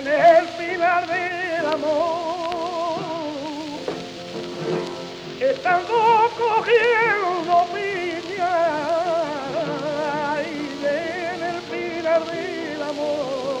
en el pilar del amor. Estando cogiendo piña en el pilar del amor.